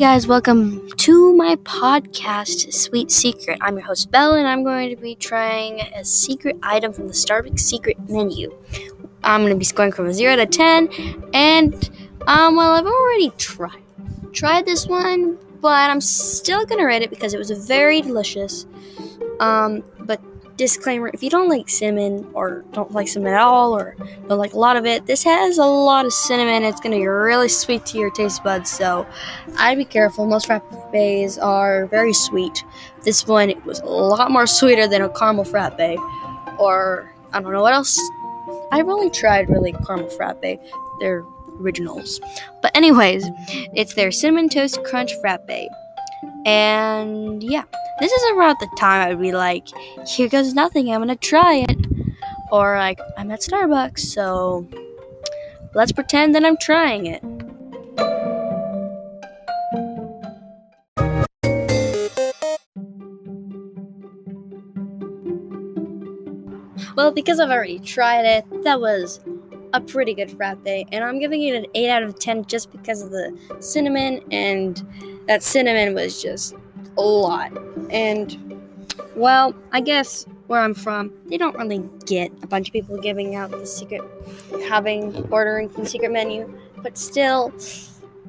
guys, welcome to my podcast, Sweet Secret. I'm your host, Belle, and I'm going to be trying a secret item from the Starbucks secret menu. I'm going to be scoring from a 0 to 10, and, um, well, I've already tried. Tried this one, but I'm still going to rate it because it was very delicious. Um, disclaimer if you don't like cinnamon or don't like cinnamon at all or don't like a lot of it this has a lot of cinnamon. It's going to be really sweet to your taste buds so i'd be careful. Most frappes are very sweet. This one it was a lot more sweeter than a caramel frappe or i don't know what else. I've only tried really caramel frappe they're originals. But anyways it's their cinnamon toast crunch frappe and yeah, this is around the time I'd be like, here goes nothing, I'm gonna try it. Or like, I'm at Starbucks, so let's pretend that I'm trying it. Well, because I've already tried it, that was a pretty good frappe, and I'm giving it an 8 out of 10 just because of the cinnamon, and that cinnamon was just a lot. And, well, I guess where I'm from, they don't really get a bunch of people giving out the secret, having, ordering from secret menu, but still,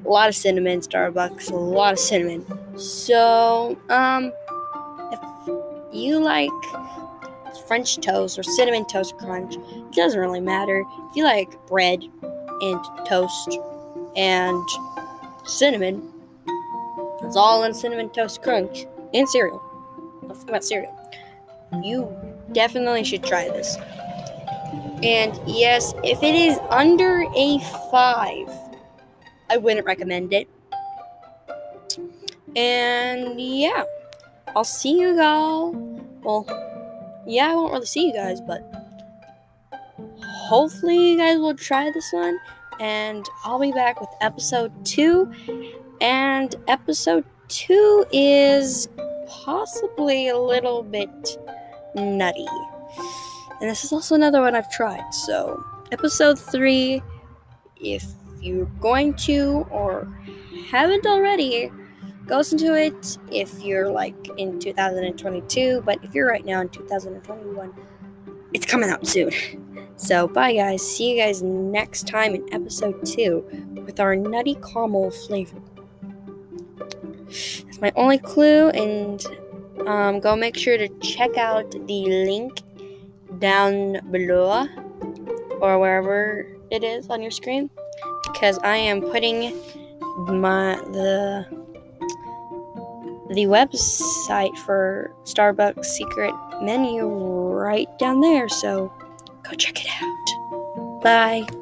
a lot of cinnamon, Starbucks, a lot of cinnamon. So, um, if you like French toast or cinnamon toast crunch. It doesn't really matter. If you like bread and toast and cinnamon, it's all in cinnamon toast crunch and cereal. About cereal. You definitely should try this. And yes, if it is under a five, I wouldn't recommend it. And yeah, I'll see you all. Well, yeah, I won't really see you guys, but hopefully you guys will try this one. And I'll be back with episode two. And episode two is possibly a little bit nutty. And this is also another one I've tried. So, episode three, if you're going to or haven't already, listen to it if you're like in 2022 but if you're right now in 2021 it's coming out soon. So bye guys. See you guys next time in episode 2 with our nutty caramel flavor. That's my only clue and um, go make sure to check out the link down below or wherever it is on your screen because i am putting my the the website for Starbucks secret menu right down there. So go check it out. Bye.